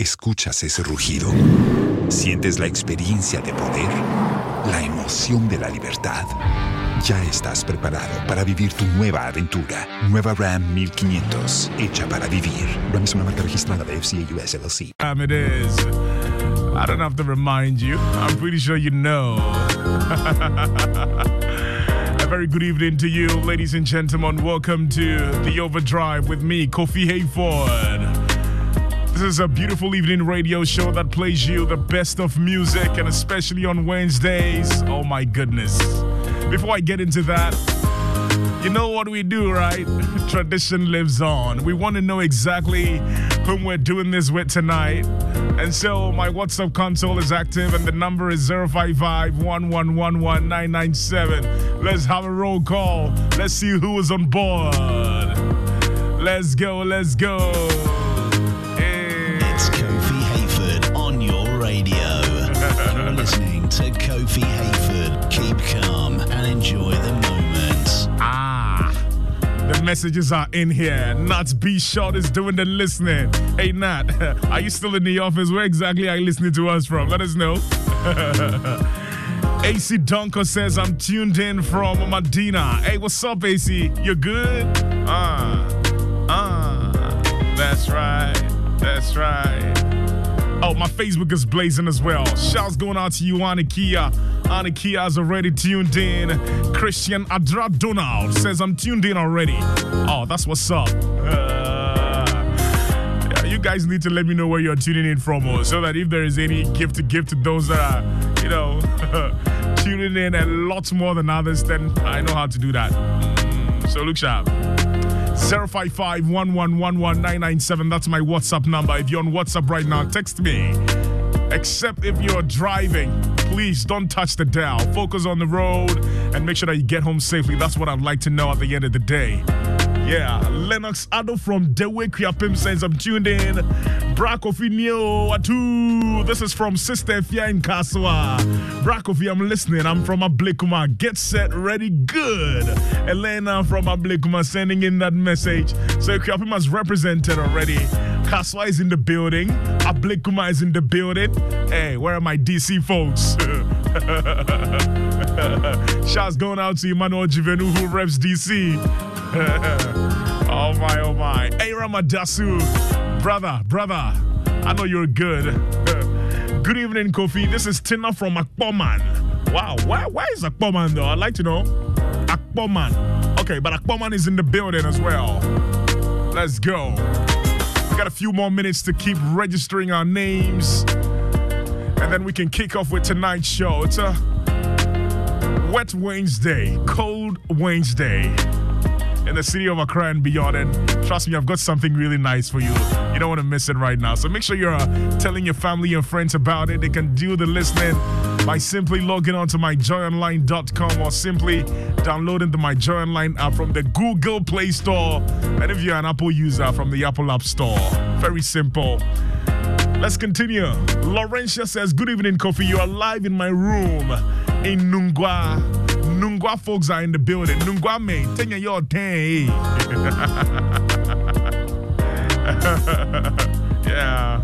¿Escuchas ese rugido? ¿Sientes la experiencia de poder? ¿La emoción de la libertad? Ya estás preparado para vivir tu nueva aventura. Nueva Ram 1500, hecha para vivir. Ram es una marca registrada de FCA US LLC. Time it is. I don't have to remind you. I'm pretty sure you know. A very good evening to you, ladies and gentlemen. Welcome to the Overdrive with me, Kofi Hayford. This is a beautiful evening radio show that plays you the best of music, and especially on Wednesdays. Oh my goodness. Before I get into that, you know what we do, right? Tradition lives on. We want to know exactly whom we're doing this with tonight. And so my WhatsApp console is active and the number is 055 Let's have a roll call. Let's see who is on board. Let's go, let's go. It's Kofi Hayford on your radio. You're listening to Kofi Hayford. Keep calm and enjoy the moment. Ah, the messages are in here. Nat B Short is doing the listening. Hey, Nat, are you still in the office? Where exactly are you listening to us from? Let us know. AC Dunker says, I'm tuned in from Medina. Hey, what's up, AC? You good? Ah, ah, that's right. That's right. Oh, my Facebook is blazing as well. Shouts going out to you, Anikia. Anikia is already tuned in. Christian Adra Donald says, I'm tuned in already. Oh, that's what's up. Uh, yeah, you guys need to let me know where you're tuning in from, oh, so that if there is any gift to give to those that are, you know, tuning in a lot more than others, then I know how to do that. Mm, so look sharp. 055 That's my WhatsApp number. If you're on WhatsApp right now, text me. Except if you're driving, please don't touch the dial. Focus on the road and make sure that you get home safely. That's what I'd like to know at the end of the day. Yeah, Lennox Ado from Dewe Kriapim says I'm tuned in. Brakofinio Atu. This is from Sister Fia in Kasoa. Brakofi, I'm listening. I'm from Ablekuma. Get set, ready, good. Elena from Ablekuma sending in that message. So Kriapim has represented already. Kasoa is in the building. Ablekuma is in the building. Hey, where are my DC folks? Shots going out to Emmanuel Jivenu who reps DC. oh my, oh my. Hey, Ramadasu. Brother, brother. I know you're good. good evening, Kofi. This is Tina from Akpoman. Wow, why, why is Akpoman though? I'd like to know. Akpoman. Okay, but Akpoman is in the building as well. Let's go. We got a few more minutes to keep registering our names. And then we can kick off with tonight's show. It's a wet Wednesday, cold Wednesday in the city of Accra and beyond. And trust me, I've got something really nice for you. You don't want to miss it right now. So make sure you're uh, telling your family and friends about it. They can do the listening by simply logging on to myjoyonline.com or simply downloading the MyJoy Online app from the Google Play Store. And if you're an Apple user, from the Apple App Store. Very simple. Let's continue. Laurentia says, Good evening, Kofi. You are live in my room in Nungua. Nungua folks are in the building. Nungua mate, tell your day. yeah.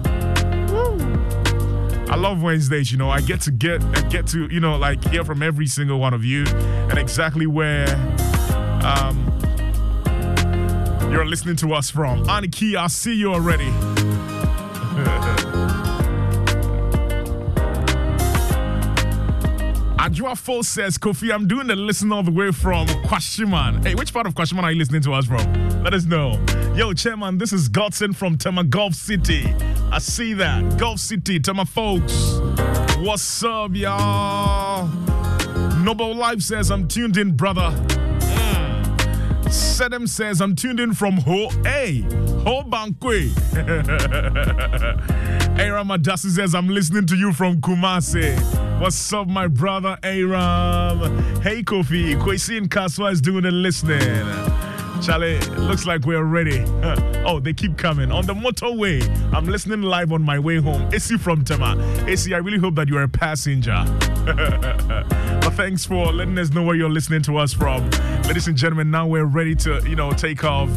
I love Wednesdays, you know. I get to get I get to, you know, like hear from every single one of you and exactly where um you're listening to us from. Aniki, I see you already. Ajua says, Kofi, I'm doing the listen all the way from Kwashieman. Hey, which part of Kwashieman are you listening to us from? Let us know. Yo, Chairman, this is Godson from Tema Gulf City. I see that. Gulf City, Tema folks. What's up, y'all? Noble Life says, I'm tuned in, brother. Mm. Sedem says, I'm tuned in from Ho. Hey, Ho Bankoe. Aram Adasi says, I'm listening to you from Kumasi. What's up, my brother Aram? Hey, Kofi. Kwesi and Kasoa is doing the listening. Charlie, looks like we're ready. oh, they keep coming. On the motorway, I'm listening live on my way home. AC from Tema. AC, I really hope that you're a passenger. but thanks for letting us know where you're listening to us from. Ladies and gentlemen, now we're ready to, you know, take off.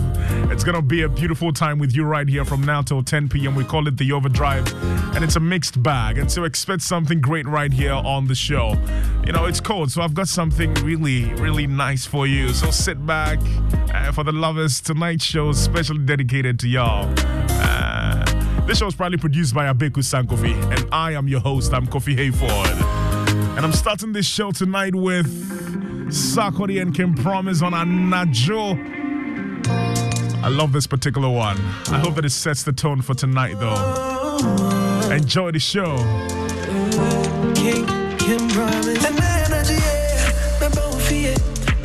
It's going to be a beautiful time with you right here from now till 10 p.m. We call it the overdrive, and it's a mixed bag. And so expect something great right here on the show. You know, it's cold, so I've got something really, really nice for you. So sit back. Uh, for the lovers, tonight's show is specially dedicated to y'all. Uh, this show is proudly produced by Abeku Sankofi, and I am your host. I'm Kofi Hayford. And I'm starting this show tonight with Sarkodie and King Promise on Anajo. I love this particular one. I hope that it sets the tone for tonight, though. Enjoy the show. King, Kim Promise.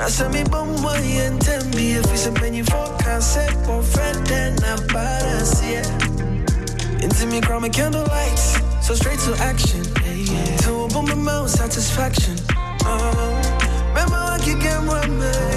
Now send me boy and tell me if it's a menu for concept for friend then I better see it. Into me chroma candlelights, so straight to action. Yeah, yeah. To a boom amount satisfaction. Oh, remember I can get one man.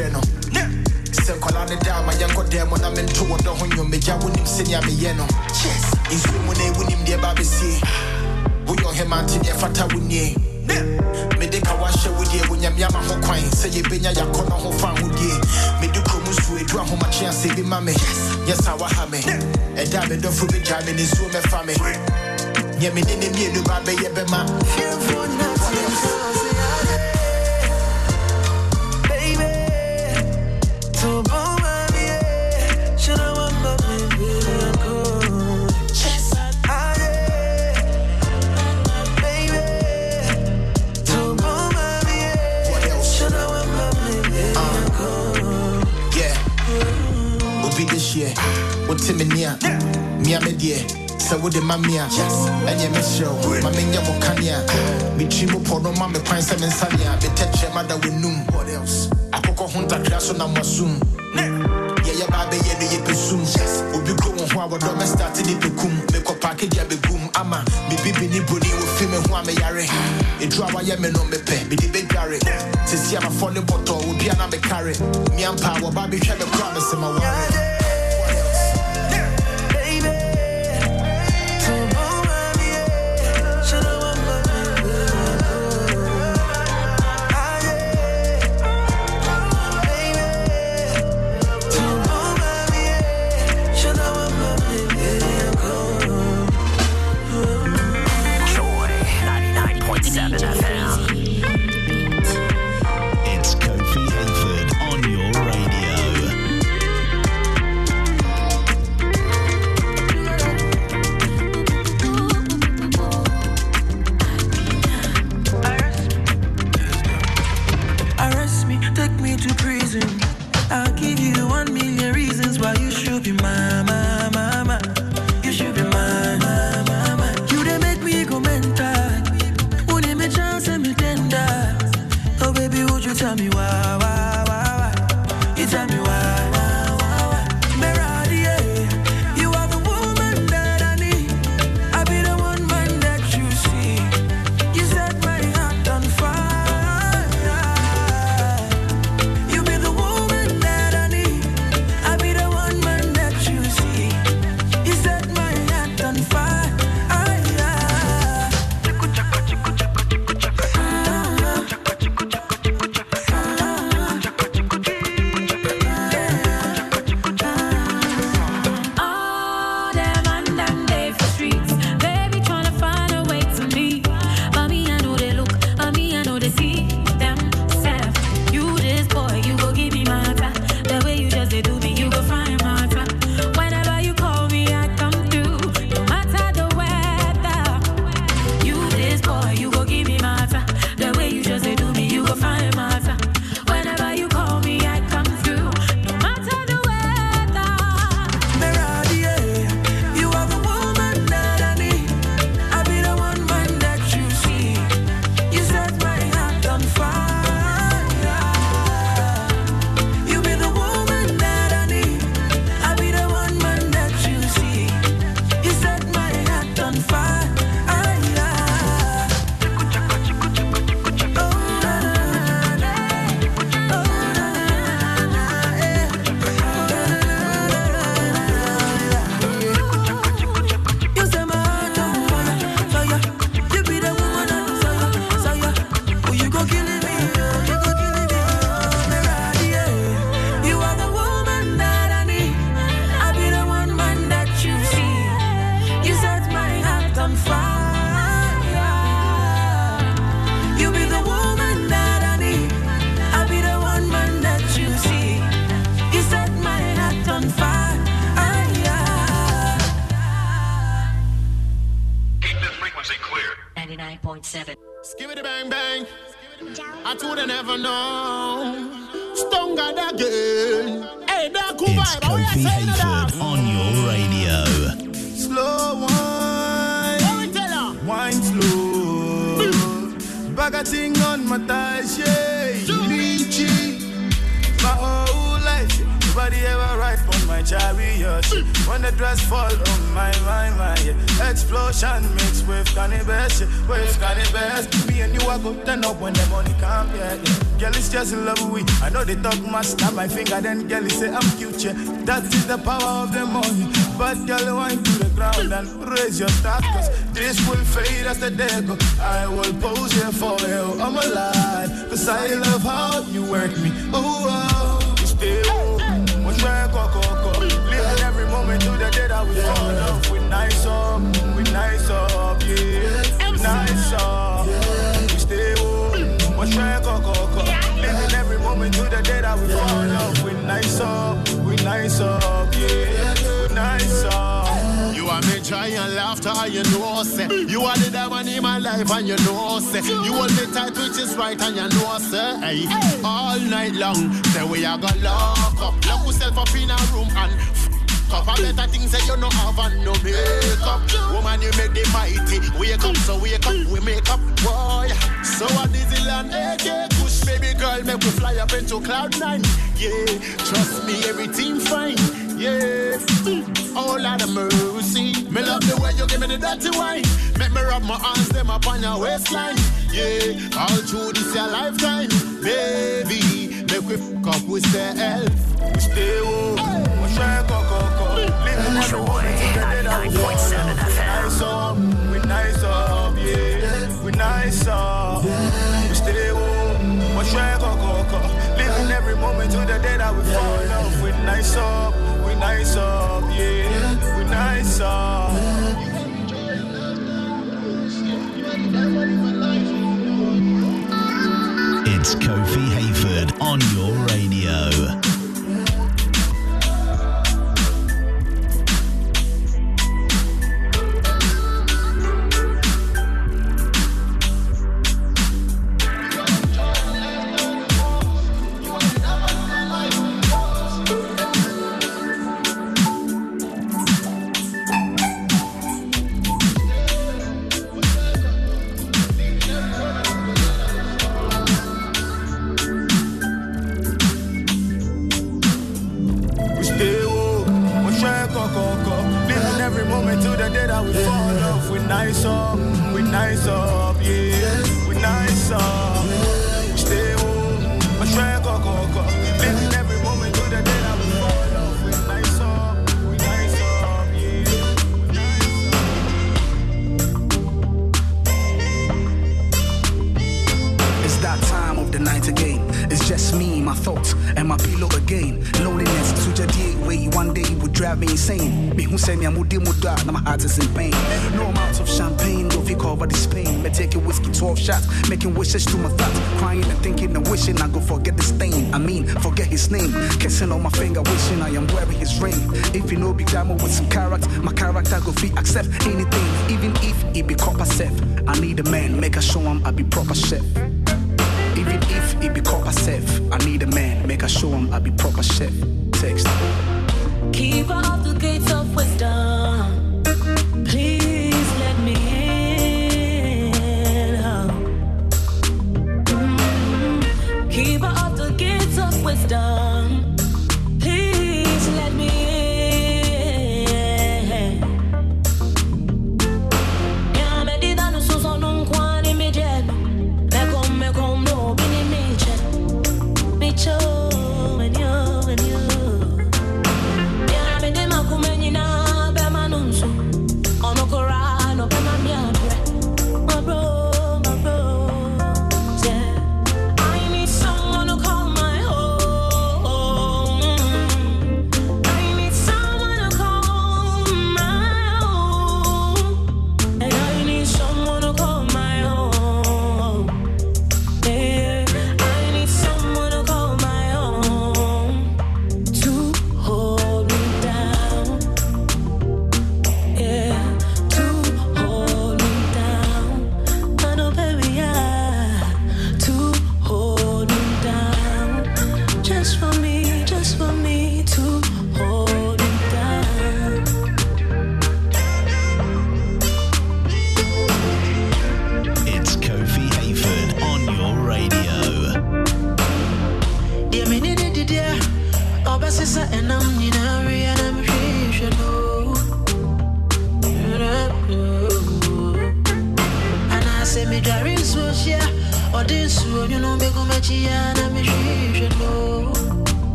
Me no sɛ nkwala ne da ma yɛnkɔ dɛn mu na mento wɔ dɔ ho nnwom megya wonim sɛnea meyɛ no nsuo mu na wonim deɛ ba bɛsie woyɛ ɔhema nte deɛ fata wo nie. Mede ka wahyɛ wo deɛ wonyame ama ho kwan. Sɛ yɛbɛnya yɛakɔ no ho fa ahodie mede kurom nsuo ɛdu ahomakye asɛ bi ma me. Nyɛ sa waha me. Ɛda a medɔfo bɛgyaa me ne nsuo mɛfa me nyɛ mene ne mmienu ba bɛyɛ bɛma what me near? Me a me dear. Sɛ wode ma me a ɛnyɛ mehyerɛ wo ma menyɛ mo kanea metwi mu pɔ no ma me kwan sɛ mensane a metɛkyerɛ ma da w'anum akokɔ ho ntakra so na moasom yɛyɛ baa bɛyɛ no yɛpɛsum obi ko wo ho a wɔdɔ mɛstarte ne pɛkum mekɔ package a bɛgum ama mebibi ne broni wɔfi me ho a meyare ɛduru a wayɛ me no mepɛ mede bɛdware sesi a mafɔ ne bɔtɔ obia na mekare meampa a wɔba bɛhwɛ me kora mesɛ ma ware Stronger again. Hey, that cool It's vibe. Kofi saying that? Hayford on your radio. Slow wine. Wine slow. Bag a thing on my thighs, yeah. Lynchy. My whole life. Nobody ever ride on my chariot. When the dress fall on my, my, my. Explosion mixed with cannabis. With cannabis. Me and you are go turn up when the money come, yeah. yeah. Girl, it's just love we. I know they talk much, snap my finger, then girl, say I'm cute, yeah. That is the power of the money. But girl, wine to the ground and raise your status. Cause this will fade as the day go. I will pose here for you. I'm alive. Cause I love how you work me. Oh, oh. We. We nice up, we nice up, yeah. We nice up. We stay home. One try, go, go. Living every moment to the day that we fall off. We nice up, we nice up, yeah. We nice up. You are me joy and laughter, you know, say. You are the diamond in my life, and you know, say. You hold me tight, which is right, and you know, say. Hey, all night long, say we are gonna lock up. Lock yourself up in a room and up. I better things that you no have and no makeup. Woman, you make the mighty. Wake up, so wake up, we make up, boy. So a Disneyland, eh, AK push, baby girl, make we fly up into cloud nine. Yeah, trust me, everything fine. Yeah, oh Lord of mercy. Me love the way you give me the dirty wine. Make me rub my hands them up on your waistline. Yeah, all through this your lifetime, baby. Make we fuck up with the elf. We stay home. We try, go, It's Kofi Hayford on your radio.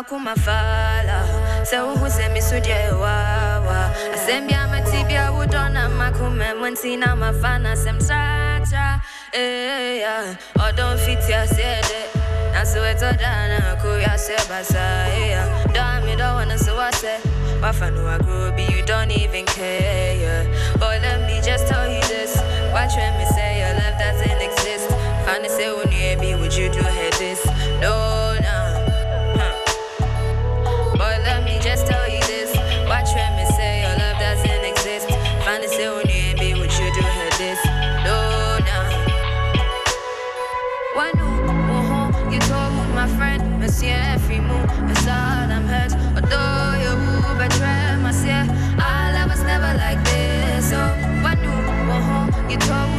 makumafala sɛ wohu sɛ me so deɛ wawa asɛm bia mate bia wodɔ na makomɛ mo nti na mafa eh, oh, Don't tratra eya ɔdɔ mfiti aseɛ dɛ nanso ɛtɔ daa na akoya sɛ basa you don't even care. Yeah. oh let me just tell you this. Watch when me say your love doesn't exist. Find a say would you do her this? No. you told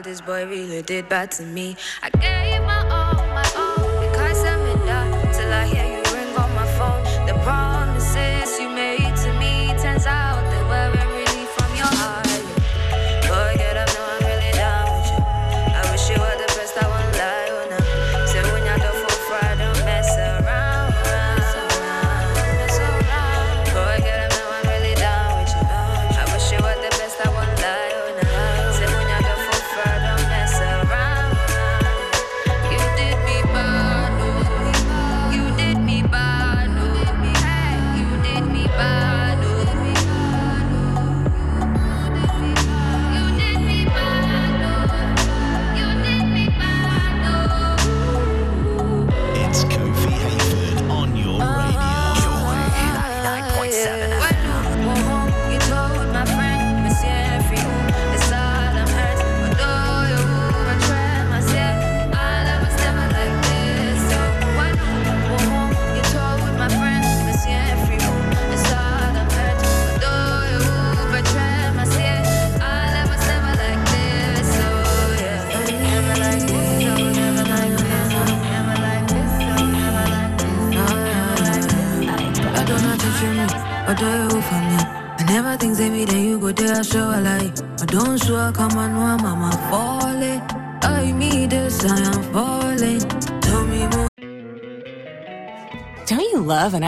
this boy really did bad to me. I gave my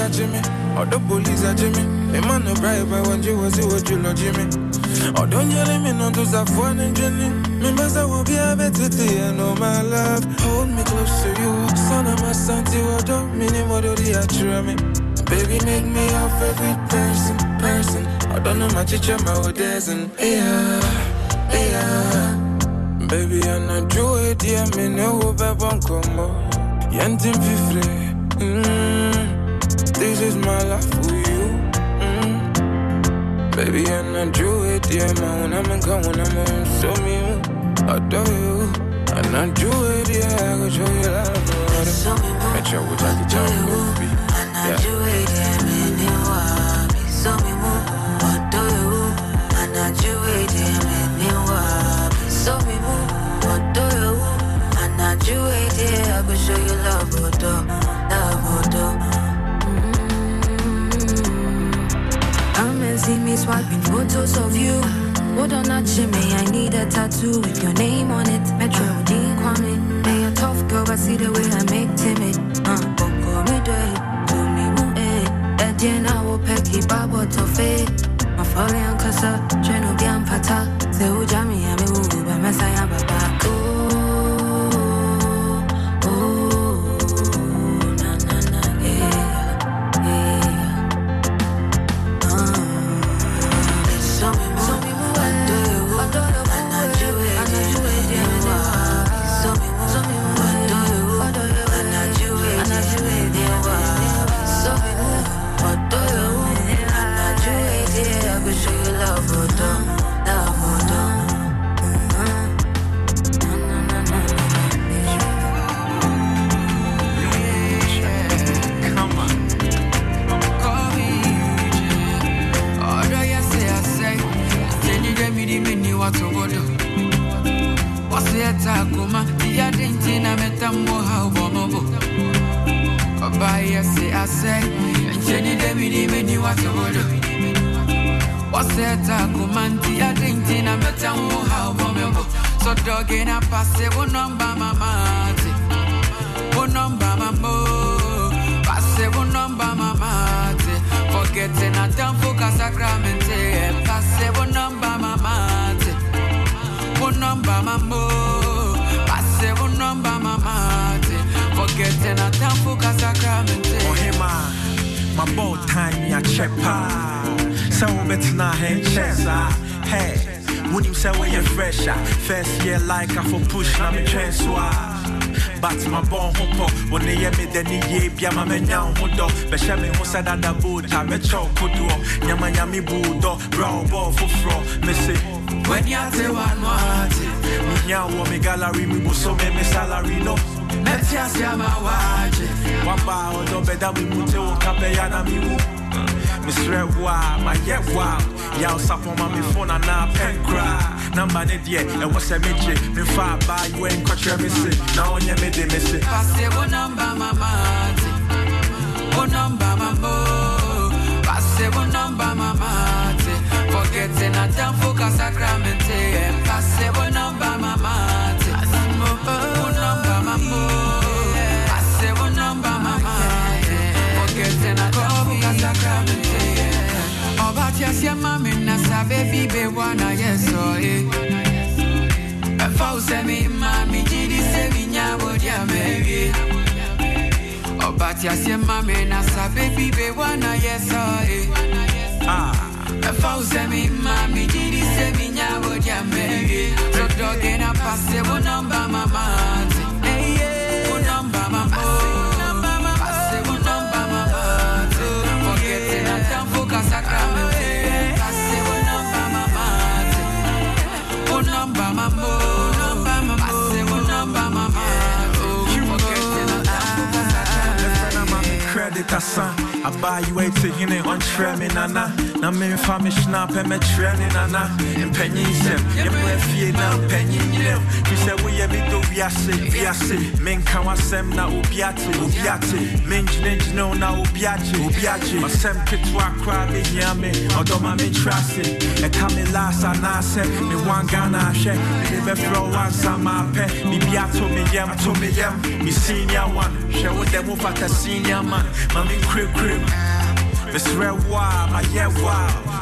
You that Jimmy, or the police are Jimmy. The man no bribe, I want you was you what you know Jimmy. Oh, don't you let me know to that fun and Jenny. Me best I will be a better day, I know my love. Hold me close to you, son of my son, you what don't mean what do the actual me. Baby, make me your favorite person, person. I don't know my teacher, my orders and yeah, yeah. Baby, I'm not you, yeah, me no hope I won't come up. Yantin fifre, mm, this is my life for you. Mm. Baby, I'm not you, it, yeah, man, when I'm in come, when I'm in, show me you, I do you. I'm not you, it, yeah, I go show you love. Make sure we talk it down, movie. Yeah. Show you love, oh, do, love, oh, me swiping photos of you. Hold on, not Jimmy. I need a tattoo with your name on it. Metro Dean Kwame. Hey, a tough girl, but see the way I make timid. Uh, Boko me do it, do me mo eh. Eddie na wo peki babo tofe. My folly and kasa, treno bian pata. Se ujami ya me wu, ba mesaya baba. Oh, other thing I met them more how bonobo. So dog in a pass it, one number mama. One number mama. Pass it, one number. Forgetting a damn focus sacramente. Pass it, one number mama. One number mama. Pass it, one number mama. Forgetting sacramente. Ohima, my bow time ya chepa. So betna hen chesa. Hey, when you say where you fresher, ah. first year like I for push na me transfer. But my born hopo, when they me the ni ye bia ma me nya hodo. Be she me ho sada da buta me choko do. Nyama nyami budo, brow ball for fro. Me say When you say one what? Me nya wo me gallery me bo so me me salary no. Let's just see my watch. Wamba odo beda mi mute o kape ya na mi wu. Mr. Wa, my yet wow. Ya sapo ma me phone na pen cry. Number ne die, e wo se meje. Me fa ba you en kotre me se. Na onye me de me se. Pass it, one number mama. One number mama. Pass it, one. Forgetting a damn Obatia sia mami na sabe vive wana yeso eh. Efa usemi mami jidi se minya wodia mewie. Obatia sia mami na sabe vive wana yeso eh. Ah. Efa usemi mami jidi se minya wodia mewie. So doge na passe wo number mama. Credit asa aba you wait to hine on treme nana na me fa me snap eh, e me trene nana empanyin sem ye me fie na empanyin nyem you say we ye me do wiase wiase men kan wasem na obiate obiate men jine jine na obiache obiache masem ketwa kra be nyame odo ma me trase e ka me eh. last ana se me wan gana hwe me be throw one sama pe me biato me yem to me yem me senior one hwe wo dem fata senior man mami crib crib mesrɛ wo a mayɛ wo a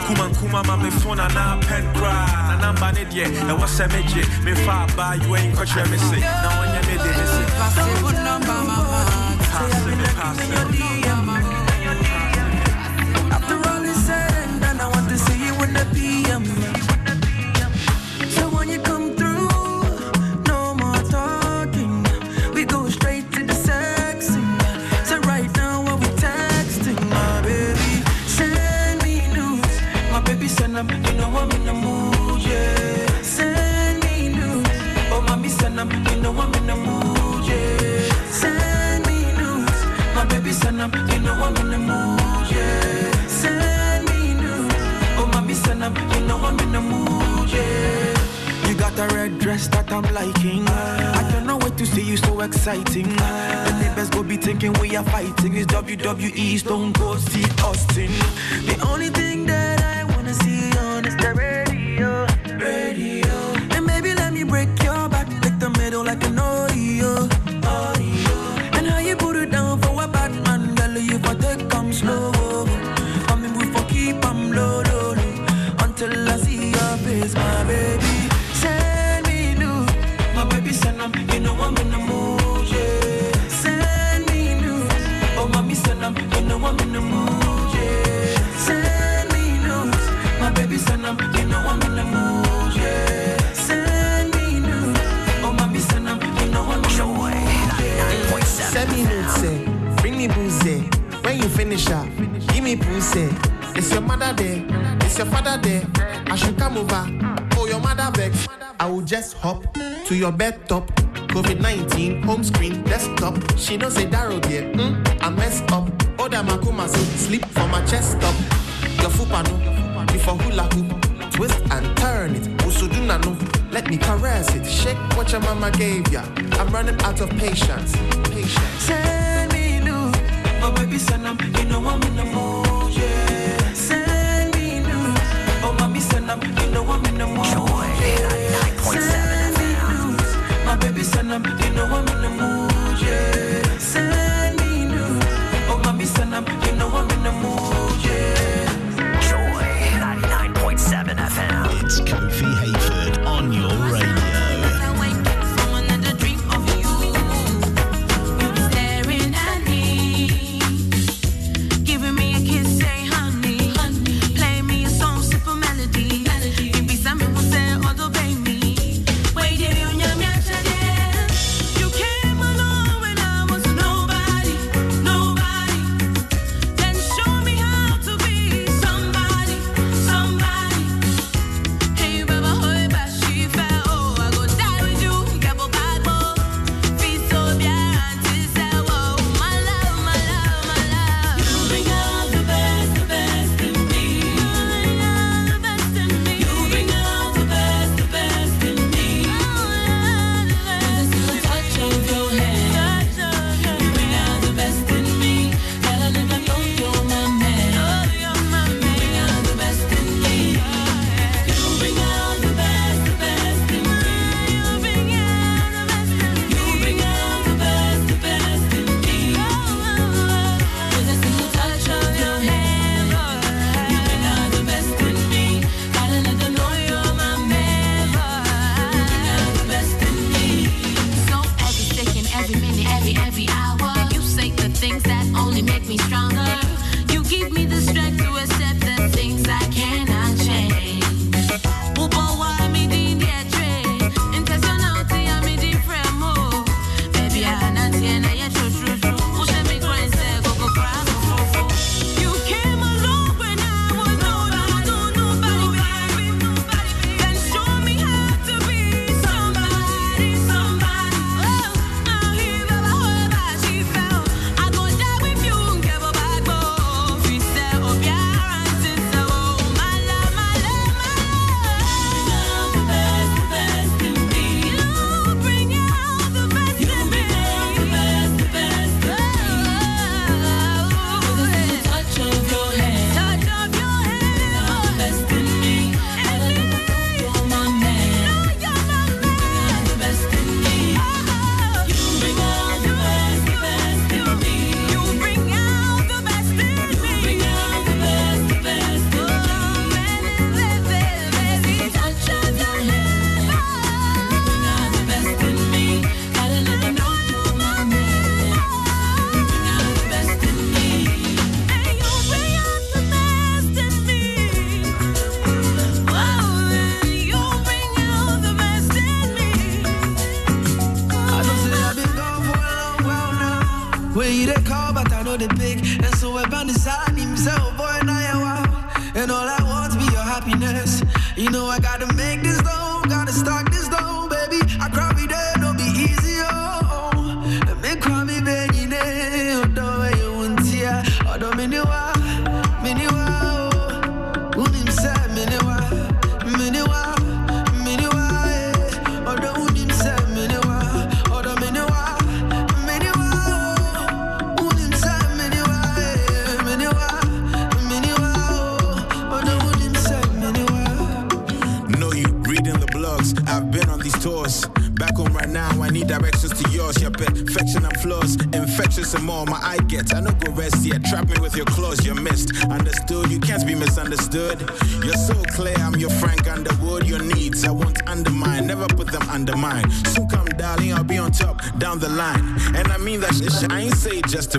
kuma nkuma ma me phone anaa pen koraa na namba ne deɛ ɛwɔ sɛ megye mefa abaa yiwa yi nkɔkyerɛ me se na ɔnyɛ me de me se Passe wo number mama. Passe me, passe. WWE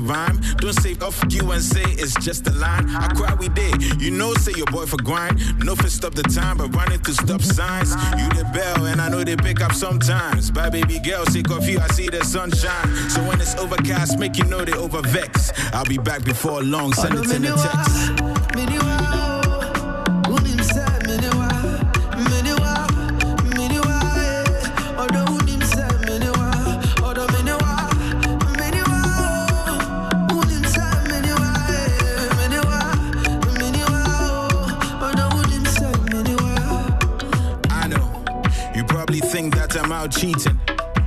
rhyme. Don't say oh, off you and say it's just a line. I cry we did. You know, say your boy for grind. No for stop the time, but running to stop signs. You the bell, and I know they pick up sometimes. Bye, baby girl, sick of you, I see the sunshine. So when it's overcast, make you know they over vex. I'll be back before long, send it in the text. Out cheating.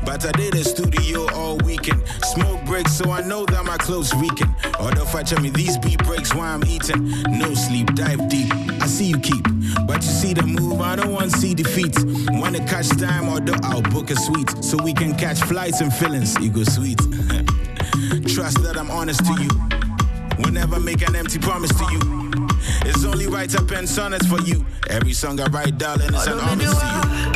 But I did a studio all weekend. Smoke breaks, so I know that my clothes reeking. Although if me these beat breaks while I'm eating. No sleep, dive deep. I see you keep. But you see the move, I don't want to see defeat. Wanna catch time, although I'll book a suite. So we can catch flights and feelings. Ego sweet. Trust that I'm honest to you. Will never make an empty promise to you. It's only right I pen sonnets for you. Every song I write, darling, is an homage to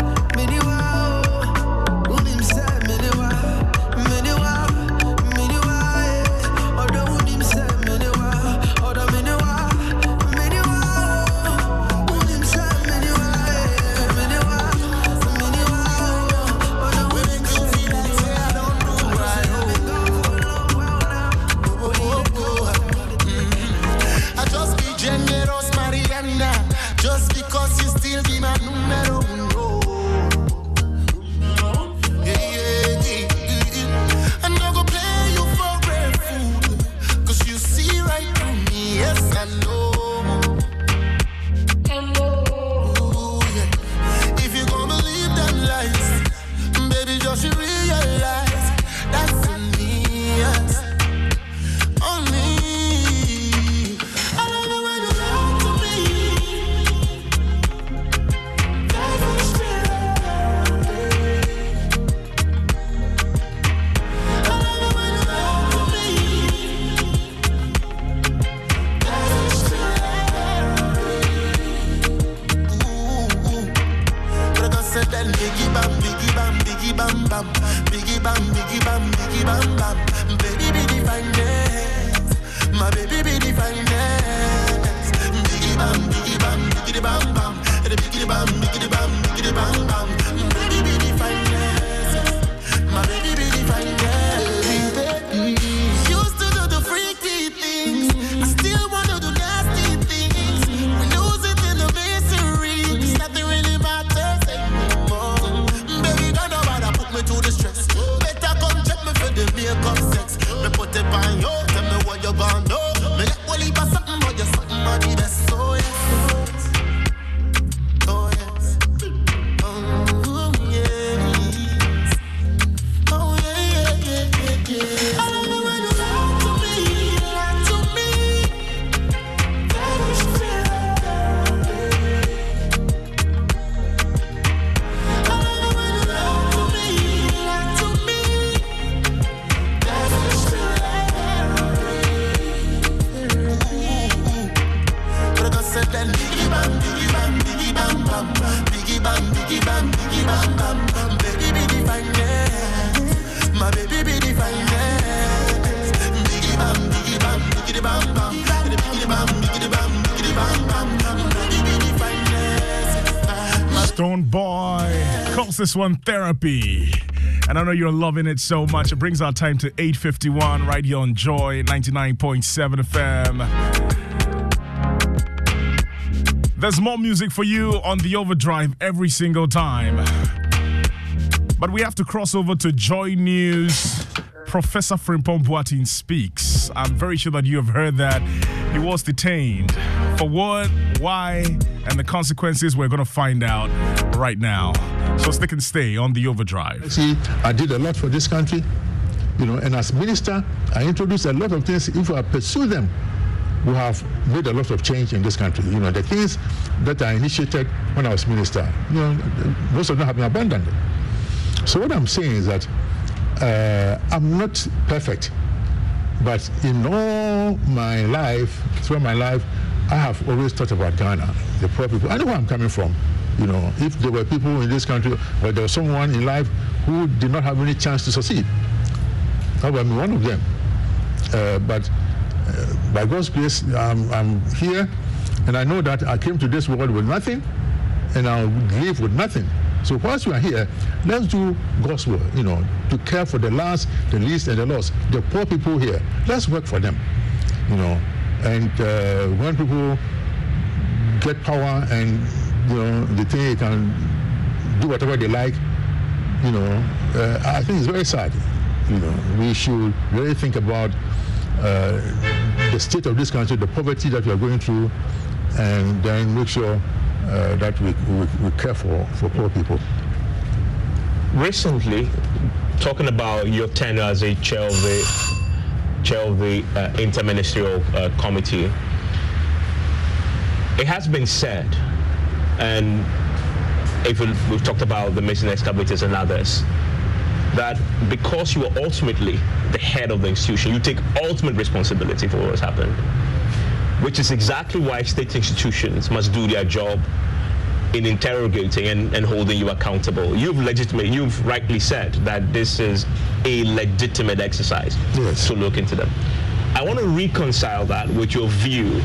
this one therapy. And I know you're loving it so much. It brings our time to 8:51 right here on Joy 99.7 FM. There's more music for you on the overdrive every single time. But we have to cross over to Joy News. Professor Frimpong Boateng speaks. I'm very sure that you have heard that he was detained. For what, why, and the consequences, we're going to find out right now. So stick and stay on the overdrive. See, I did a lot for this country, you know, and as minister, I introduced a lot of things. If I pursue them, we have made a lot of change in this country. You know, the things that I initiated when I was minister, you know, most of them have been abandoned. So what I'm saying is that uh, I'm not perfect, but in all my life, throughout my life, I have always thought about Ghana, the poor people. I know where I'm coming from. You know, if there were people in this country or there was someone in life who did not have any chance to succeed, I was one of them. Uh, but uh, by God's grace, I'm, I'm here, and I know that I came to this world with nothing, and I'll leave with nothing. So whilst we are here, let's do God's work, you know, to care for the last, the least, and the lost, the poor people here. Let's work for them, you know. And uh, when people get power and, you know, they think they can do whatever they like, you know, uh, I think it's very sad. You know, we should really think about uh, the state of this country, the poverty that we are going through, and then make sure uh, that we, we, we care for, for poor people. Recently, talking about your tenure as a chair of the, chair of the uh, interministerial uh, committee, it has been said, and if we- we've talked about the missing excavators and others, that because you are ultimately the head of the institution, you take ultimate responsibility for what has happened which is exactly why state institutions must do their job in interrogating and, and holding you accountable. You've legitimate, you've rightly said that this is a legitimate exercise to look into them. I want to reconcile that with your view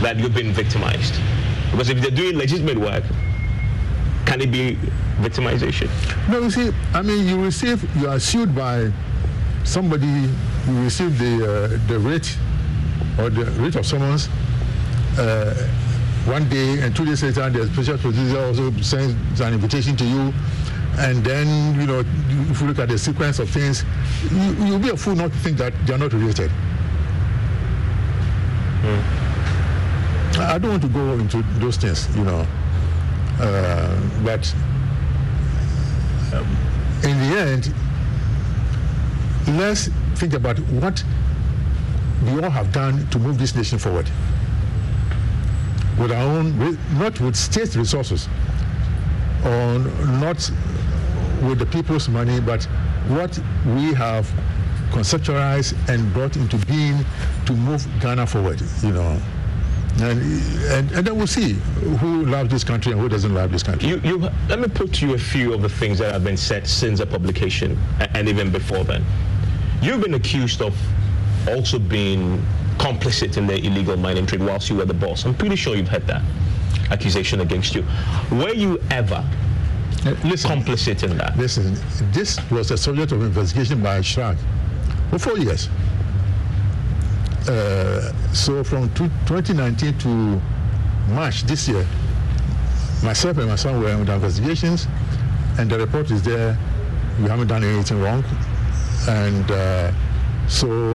that you've been victimized. Because if they're doing legitimate work, can it be victimization? No, you see, I mean, you receive, you are sued by somebody, you receive the uh, the writ or the writ of summons uh, one day, and two days later, the special producer also sends an invitation to you. And then, you know, if you look at the sequence of things, you, you'll be a fool not to think that they are not related. I don't want to go into those things, you know. Uh, but um, in the end, let's think about what we all have done to move this nation forward. With our own, not with state resources, or not with the people's money, but what we have conceptualized and brought into being to move Ghana forward, you know. And, and, and then we'll see who loves this country and who doesn't love this country. You, you, let me put to you a few of the things that have been said since the publication and even before then. You've been accused of also being complicit in the illegal mining trade whilst you were the boss. I'm pretty sure you've had that accusation against you. Were you ever complicit in that? Listen, this was a subject of investigation by CHRAJ for four years. Uh, so from two, 2019 to March this year, myself and my son were under investigations, and the report is there. We haven't done anything wrong, and uh, so.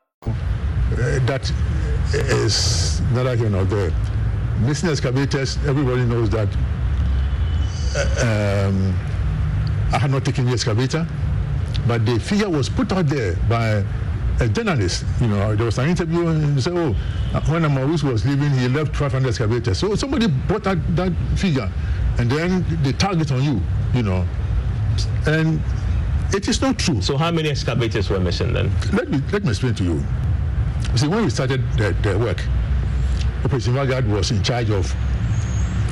Uh, that is neither here nor there. Missing excavators, everybody knows that uh, um, I had not taken the excavator, but the figure was put out there by a journalist. You know, there was an interview and he said, oh, when Amarus was leaving, he left 1,200 excavators. So somebody brought out that figure and then they target on you, you know. And it is not true. So how many excavators were missing then? Let me, let me explain to you. You see, when we started the, the work, Operation Vanguard was in charge of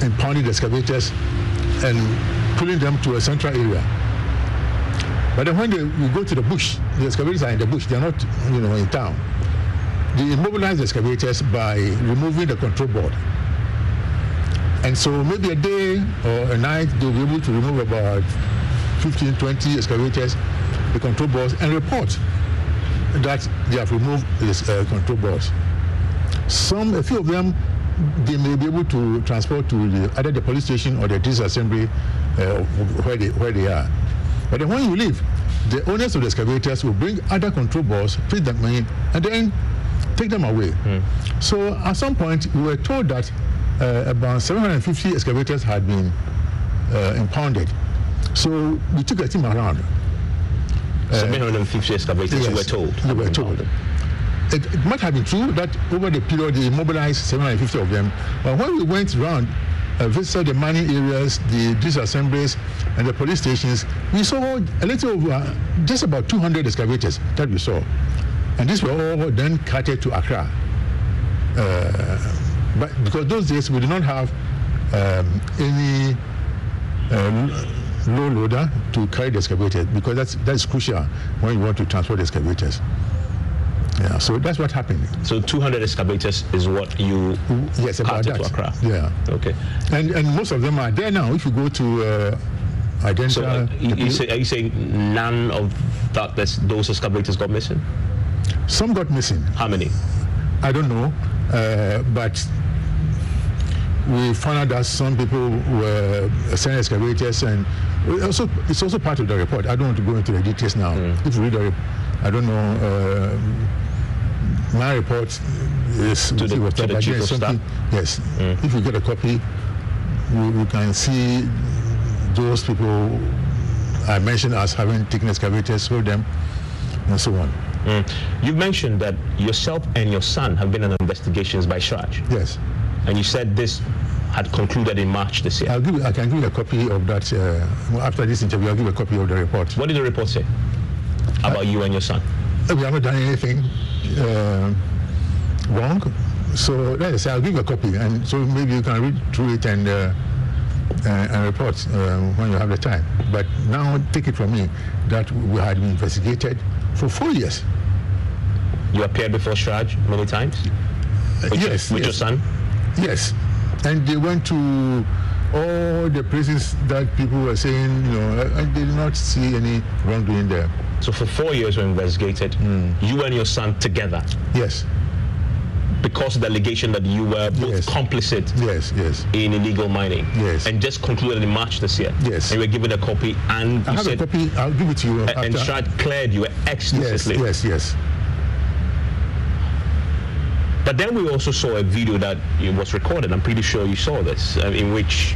impounding the excavators and pulling them to a central area. But then when they, we go to the bush, the excavators are in the bush, they're not, you know, in town. They immobilize the excavators by removing the control board. And so maybe a day or a night, they'll be able to remove about 15, 20 excavators, the control boards, and report that they have removed this uh, control boards. Some, a few of them, they may be able to transport to the, either the police station or the disassembly uh, where, they, where they are. But then when you leave, the owners of the excavators will bring other control boards, put them in, and then take them away. So at some point, we were told that uh, about 750 excavators had been uh, impounded. So we took a team around. Uh, 750 excavators, you were told. We were told. It, it might have been true that over the period they mobilized 750 of them. But when we went around, uh, visited the mining areas, the disassemblies, and the police stations, we saw a little over, just about 200 excavators that we saw. And these were all then carted to Accra. Uh, but because those days we did not have um, any uh, low loader to carry the excavators because that's that's crucial when you want to transport the excavators. Yeah, so that's what happened. So 200 excavators is what you yes about that. to Accra. Yeah. Okay. And and most of them are there now. If you go to uh, Identa, So uh, you, you say, are you saying none of that, those excavators got missing? some got missing. How many? I don't know, uh, but we found out that some people were sending excavators, and also it's also part of the report. I don't want to go into the details now. If you read the, rep- I don't know. Uh, my report is To the- was to the chief of staff? Yes, if you get a copy, we, we can see those people I mentioned as having taken excavators, sold them, and so on. Mm. You mentioned that yourself and your son have been under investigations by CHRAJ. Yes. And you said this had concluded in March this year. I'll give, I can give you a copy of that. Uh, after this interview, I'll give you a copy of the report. What did the report say about you and your son? Uh, We haven't done anything uh, wrong. So, I say, I'll give you a copy. And so maybe you can read through it and, uh, uh, and report uh, when you have the time. But now, take it from me that we had been investigated for four years. You appeared before CHRAJ many times? With, yes. Your, with your son? Yes. And they went to all the places that people were saying, you know, and they did not see any wrongdoing there. So for four years we investigated, hmm. you and your son together. Yes. Because of the allegation that you were both complicit yes, yes. in illegal mining. Yes. And just concluded in March this year. Yes. And you were given a copy and I you have said a copy. I'll give it to you. a- and after- CHRAJ cleared you Yes, yes, yes. But then we also saw a video that was recorded. I'm pretty sure you saw this, uh, in which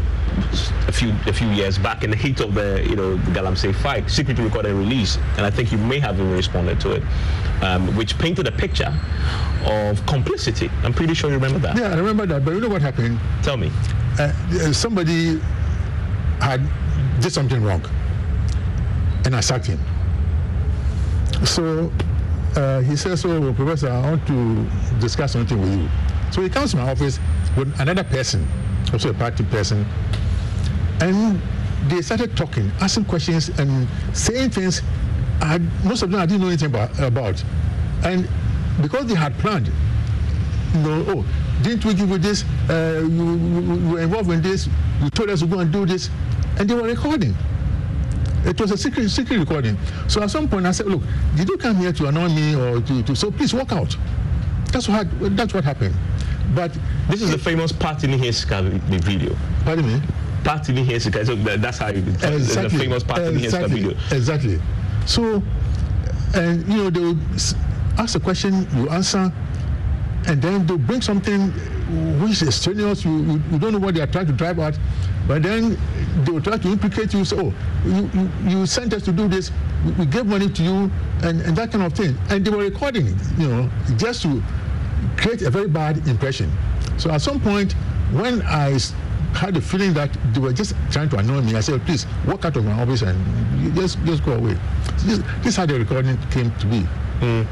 a few a few years back, in the heat of the you know Galamsey fight, secretly recorded and released, and I think you may have even responded to it, um, which painted a picture of complicity. I'm pretty sure you remember that. Yeah, I remember that. But you know what happened? Tell me. Uh, uh, somebody had did something wrong, and I sacked him. So uh, he says, "Oh, Professor, I want to discuss something with you." So he comes to my office with another person, also a party person, and they started talking, asking questions, and saying things. I most of them I didn't know anything about, about. and because they had planned you know, oh, didn't we give you this? Uh, you, you were involved in this. You told us to go and do this, and they were recording. It was a secret, secret recording. So at some point, I said, "Look, did you come here to annoy me or to, to so please walk out?" That's what that's what happened. But this is the famous Party Niheska video. Pardon me. Party Niheska. So that's how you, the famous Party Niheska exactly, video. Exactly. So, and you know, they s- ask a question, you answer, and then they bring something which is strenuous. You, you, you don't know what they are trying to drive at, but then they will try to implicate you. Say, oh, you, you, you sent us to do this. We, we gave money to you, and, and that kind of thing. And they were recording it, you know, just to create a very bad impression. So at some point, when I had the feeling that they were just trying to annoy me, I said, please walk out of my office and just just go away. So this, this is how the recording came to be. Mm.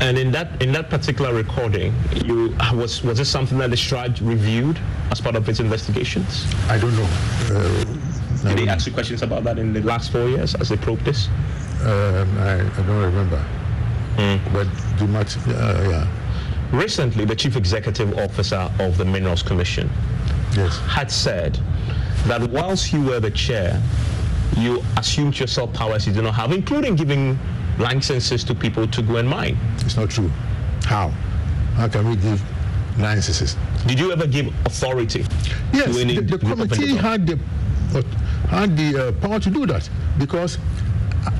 And in that in that particular recording, you was was this something that the CHRAJ reviewed as part of its investigations? I don't know. Uh, Did they ask you questions about that in the last four years as they probed this? Um, I, I don't remember. But the much, uh, yeah. Recently, the chief executive officer of the Minerals Commission yes. had said that whilst you were the chair, you assumed yourself powers you do not have, including giving licenses to people to go and mine. It's not true. How? How can we give licenses? Did you ever give authority? Yes, any the, the committee had the had the uh, power to do that because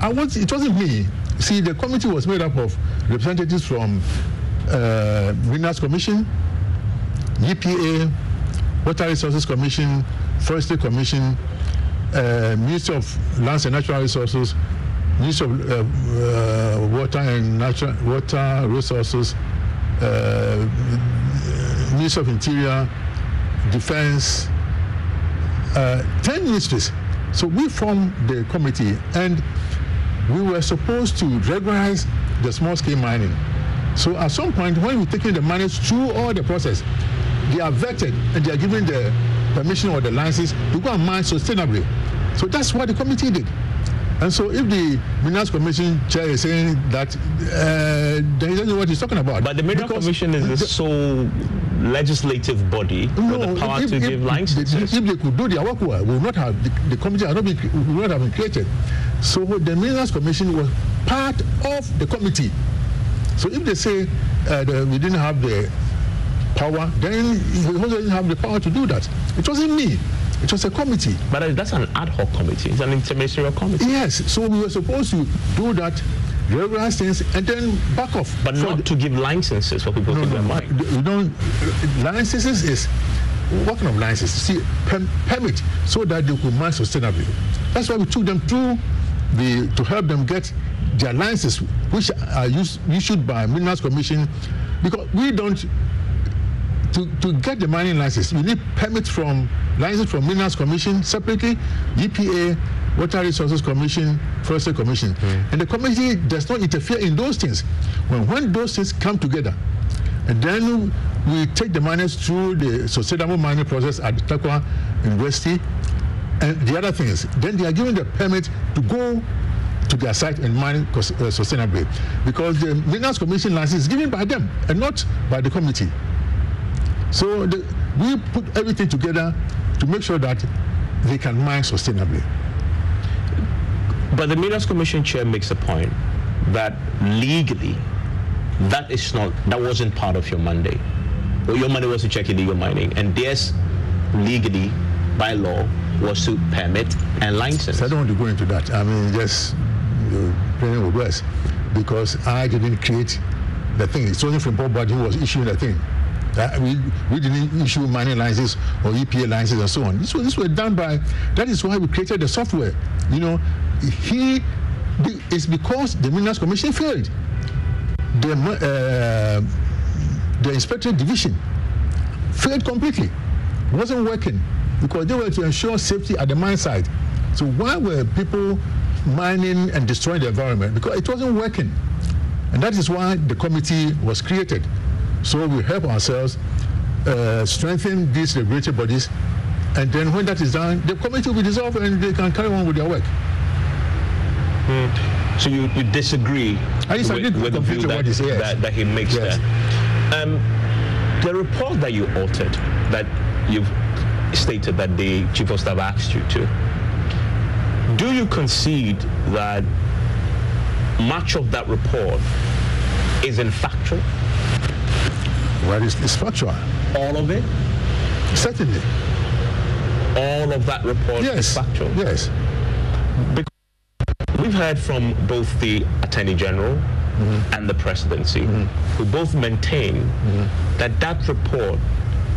I, I was it wasn't me. See, the committee was made up of representatives from uh, Minerals Commission, EPA, Water Resources Commission, Forestry Commission, uh, Ministry of Lands and Natural Resources, Ministry of uh, uh, Water and Natural Water Resources, uh, Ministry of Interior, Defense, uh, 10 ministries. So we formed the committee and we were supposed to regularize the small scale mining. So at some point, when we're taking the miners through all the process, they are vetted and they are given the permission or the license to go and mine sustainably. So that's what the committee did. And so if the Minerals Commission chair is saying that, uh, then he doesn't know what he's talking about. But the Mineral Commission is the sole legislative body with the power to give licenses. If, if they could do their work well, we would not have the, the committee not been, would not have been created. So the Minerals Commission was part of the committee. So if they say uh, the, we didn't have the power, then we also didn't have the power to do that. It wasn't me. It was a committee. But that's an ad hoc committee. It's an interministerial committee. Yes. So we were supposed to do that, regularize things, and then back off. But not to give licenses for people no, to go no, and mine. You don't. Licenses is what kind of license? See, perm, permit so that they could mine sustainably. That's why we took them through the to help them get their licenses, which are used, issued by Minerals Commission, because we don't. To, to get the mining license, you need permit from license from Minerals Commission separately, EPA, Water Resources Commission, Forestry Commission, and the committee does not interfere in those things. When when those things come together, and then we take the miners through the sustainable mining process at Tarkwa University and the other things. Then they are given the permit to go to their site and mine uh, sustainably because the Minerals Commission license is given by them and not by the committee. So the, we put everything together to make sure that they can mine sustainably. But the Minerals Commission chair makes a point that legally, that is not that wasn't part of your mandate. Well, your mandate was to check illegal mining, and theirs legally, by law, was to permit and license. So I don't want to go into that. I mean, just playing with words because I didn't create the thing. It's only from Bob Body who was issuing the thing. We, we didn't issue mining licenses or EPA licenses and so on. This was, this was done by, that is why we created the software. You know, he, it's because the Minerals Commission failed. The, uh, the Inspector Division failed completely. wasn't working because they were to ensure safety at the mine site. So why were people mining and destroying the environment? Because it wasn't working. And that is why the committee was created. So we help ourselves uh, strengthen these regulatory bodies. And then when that is done, the committee will be dissolved and they can carry on with their work. So you, you disagree I disagree with, with the view that, he says. that, that he makes Yes. there. Um, the report that you altered, that you've stated that the chief of staff asked you to, do you concede that much of that report is in factual? Well, it's, it's factual. All of it? Certainly. All of that report Yes. is factual? Yes. Because we've heard from both the Attorney General mm-hmm. and the Presidency, mm-hmm. who both maintain mm-hmm. that that report,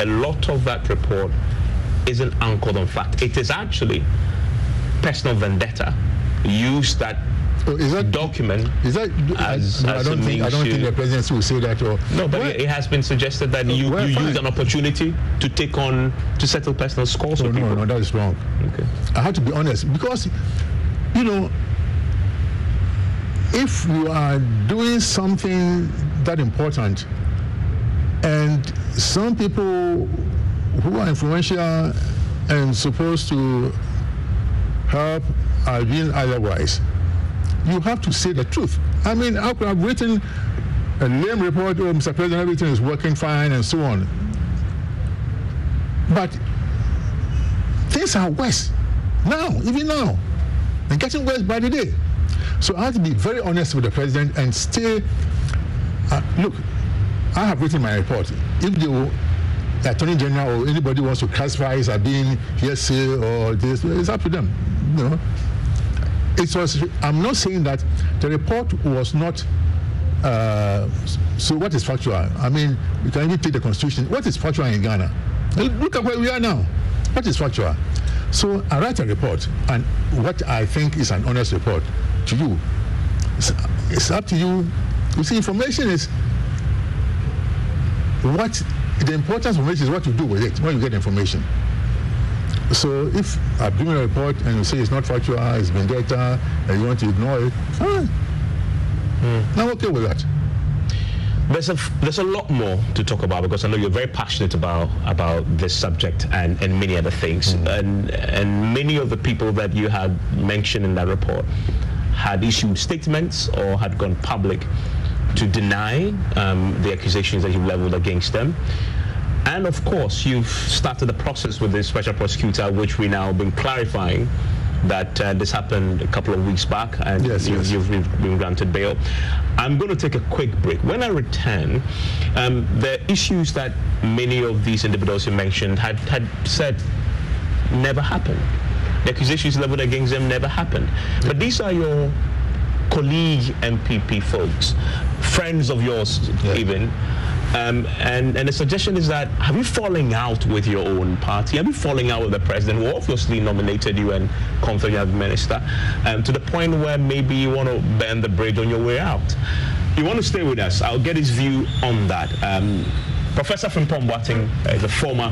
a lot of that report, isn't anchored on fact. It is actually personal vendetta used that document Is that? as, I as don't a think. I don't think the presidency will say that. Or no, but it, it has been suggested that you, Well, you fine. use an opportunity to take on, to settle personal scores No, people. no, no, that is wrong. Okay. I have to be honest because, you know, if you are doing something that important and some people who are influential and supposed to help are doing otherwise, you have to say the truth. I mean, I could have written a lame report, oh, Mr. President, everything is working fine and so on. But things are worse now, even now, and getting worse by the day. So I have to be very honest with the president and stay. Uh, look, I have written my report. If the attorney general or anybody wants to classify it as being hearsay or this, it's up to them. You know, it was. I'm not saying that the report was not. Uh, so what is factual? I mean, you can even take the constitution. What is factual in Ghana? Look at where we are now. What is factual? So I write a report, and what I think is an honest report to you. It's, it's up to you. You see, information is what the importance of information is what you do with it when you get information. So if I've given a report and you say it's not factual, ah, it's been data, and you want to ignore it, fine. Hmm. I'm okay with that. There's a there's a lot more to talk about because I know you're very passionate about about this subject and, and many other things hmm. and and many of the people that you had mentioned in that report had issued statements or had gone public to deny um, the accusations that you leveled against them. And of course, you've started the process with the special prosecutor, which we now been clarifying that uh, this happened a couple of weeks back and Yes, you've, yes. you've been granted bail. I'm going to take a quick break. When I return, um, the issues that many of these individuals you mentioned had, had said never happened. The accusations leveled against them never happened. But these are your colleague NPP folks, friends of yours even. Um, and, and the suggestion is that have you falling out with your own party? Have you falling out with the president who obviously nominated you and confirmed you as minister um, to the point where maybe you want to burn the bridge on your way out? You want to stay with us? I'll get his view on that. Um, Professor Frimpong Boateng is a former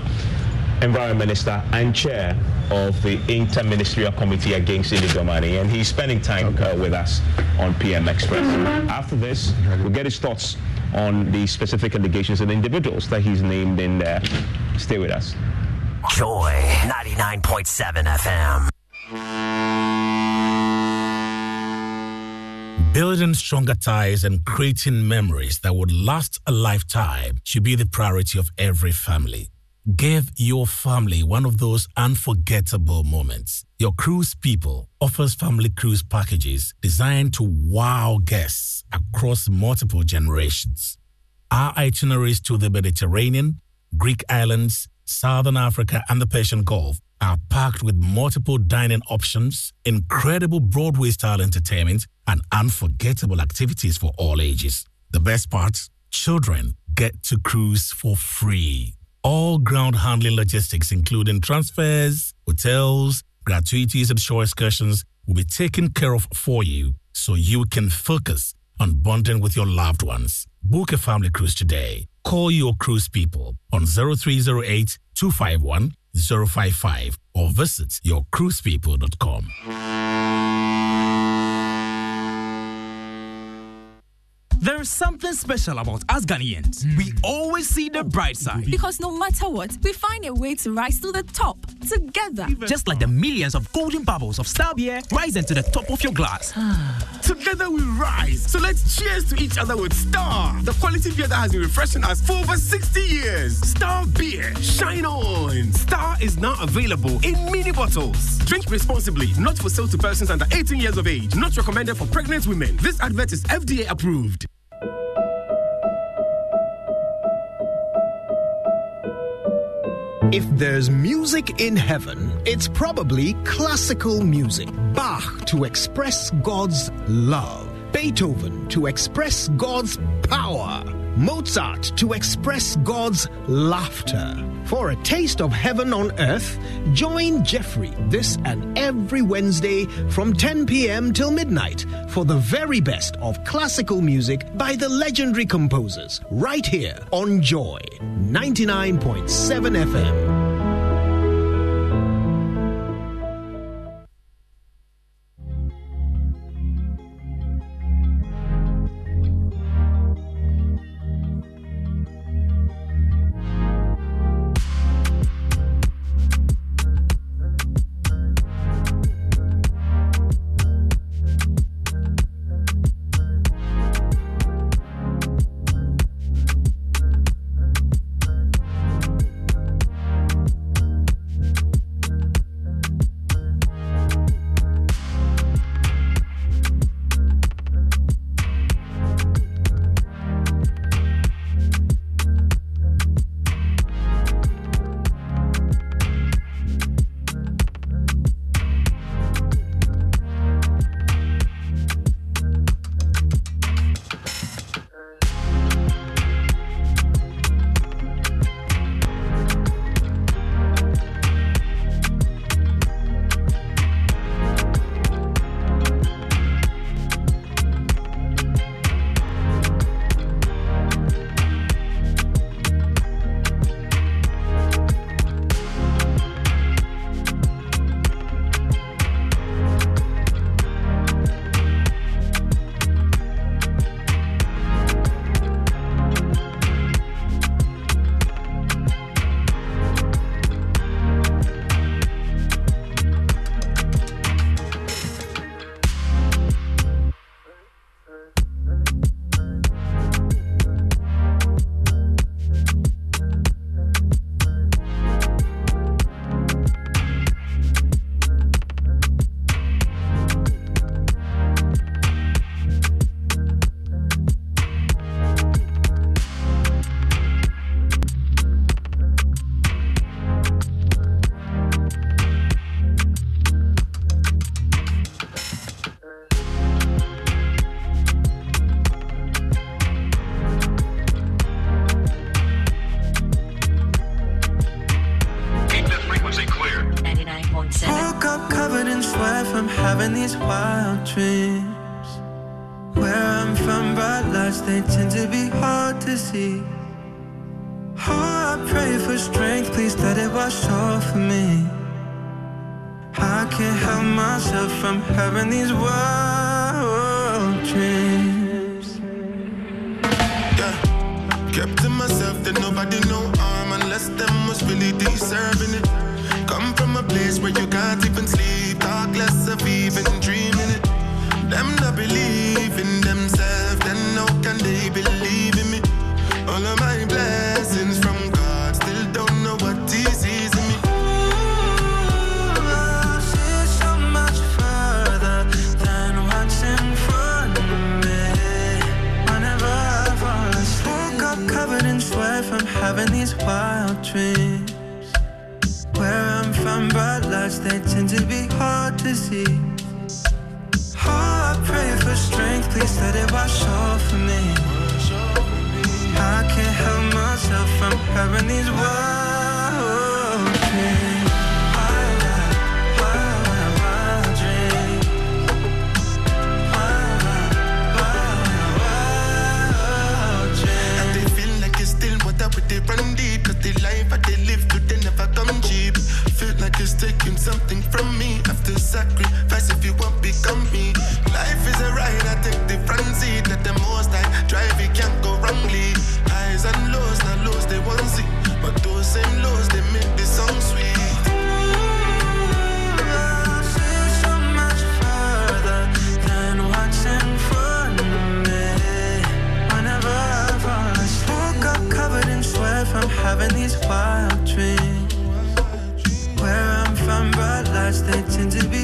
Environment Minister and Chair of the Interministerial Committee Against Illegal Mining, and he's spending time uh, with us on PM Express. After this, we'll get his thoughts on the specific allegations and individuals that he's named in there. Stay with us. Joy 99.7 FM. Building stronger ties and creating memories that would last a lifetime should be the priority of every family. Give your family one of those unforgettable moments. Your cruise people offers family cruise packages designed to wow guests across multiple generations. Our itineraries to the Mediterranean, Greek islands, Southern Africa, and the Persian Gulf are packed with multiple dining options, incredible Broadway style entertainment, and unforgettable activities for all ages. The best part children get to cruise for free. All ground handling logistics, including transfers, hotels, gratuities, and shore excursions, will be taken care of for you so you can focus on bonding with your loved ones. Book a family cruise today. Call your cruise people on 0308 251 055 or visit yourcruisepeople.com. There is something special about us Ghanaians. Hmm. We always see the bright side. Because no matter what, we find a way to rise to the top together. Just like the millions of golden bubbles of Star Beer rising to the top of your glass. Ah. Together we rise. So let's cheers to each other with Star, the quality beer that has been refreshing us for over 60 years. Star Beer, shine on. Star is now available in mini bottles. Drink responsibly, not for sale to persons under 18 years of age, not recommended for pregnant women. This advert is FDA approved. If there's music in heaven, it's probably classical music. Bach to express God's love, Beethoven to express God's power, Mozart to express God's laughter. For a taste of heaven on earth, join Jeffrey this and every Wednesday from 10 p.m. till midnight for the very best of classical music by the legendary composers, right here on Joy 99.7 FM. These wild dreams. Where I'm from, bright lights, they tend to be hard to see. Oh, I pray for strength, please let it wash off of me. I can't help myself from having these wild dreams. Yeah, kept to myself that nobody know harm unless them was really deserving it. Come from a place where you can't even sleep, talk less of even dreaming it. Them not believe in themselves, then how can they believe in me? All of my blessings from God, still don't know what He sees in me. Covered in sweat from having these wild dreams. Lights they tend to be hard to see. Oh, I pray for strength, please let it wash of me. I can't help myself from having these wild Like taking something from me. After sacrifice if you want become me. Life is a ride, I take the front seat. Let the most I drive, it can't go wrongly. Highs and lows, not lows they want see. But those same lows, they make the song sweet. See tend to be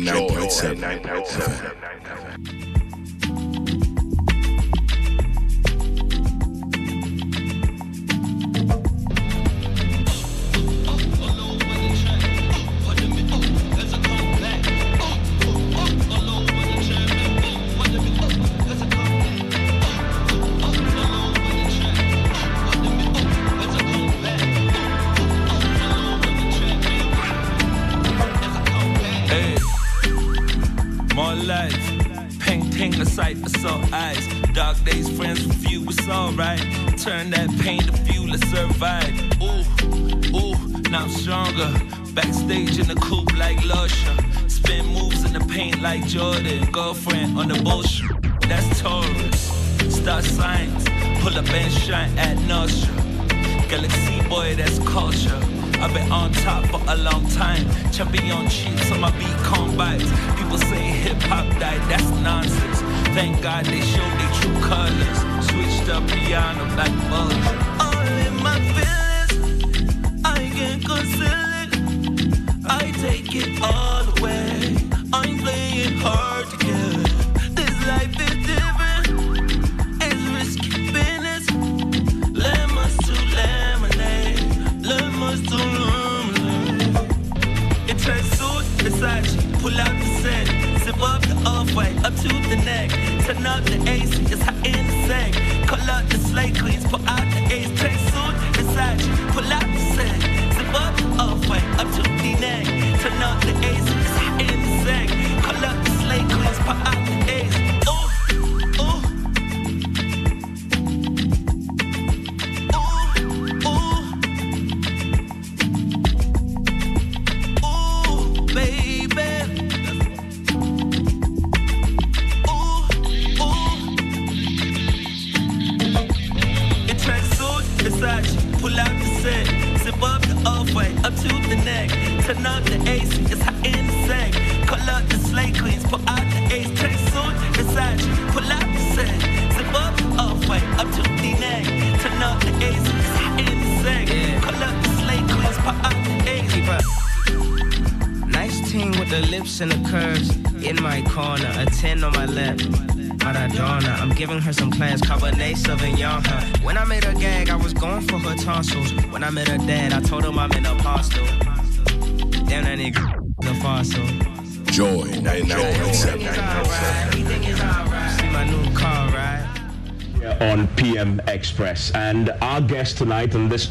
109.7. like Jordan. Girlfriend on the bullshit. That's Taurus. Star signs. Pull up and shine at Nusha. Galaxy boy, that's culture. I've been on top for a long time. Champion chiefs on my beat combines. People say hip hop died, that's nonsense. Thank God they showed their true colors. Switched up piano black bulge. All in my feelings, I can't conceal it. I take it all away. I'm playing hard to get. This life is different. It's risky business. Lemons to lemonade. Lemons to lemonade. Suit, Pull out the set. Zip up the off-white, up to the neck. Turn up the AC, it's in the sack. The slay pull out the ace. Suit, Pull out the set. Zip up the off-white, up to the neck. Turn up the our guest tonight on this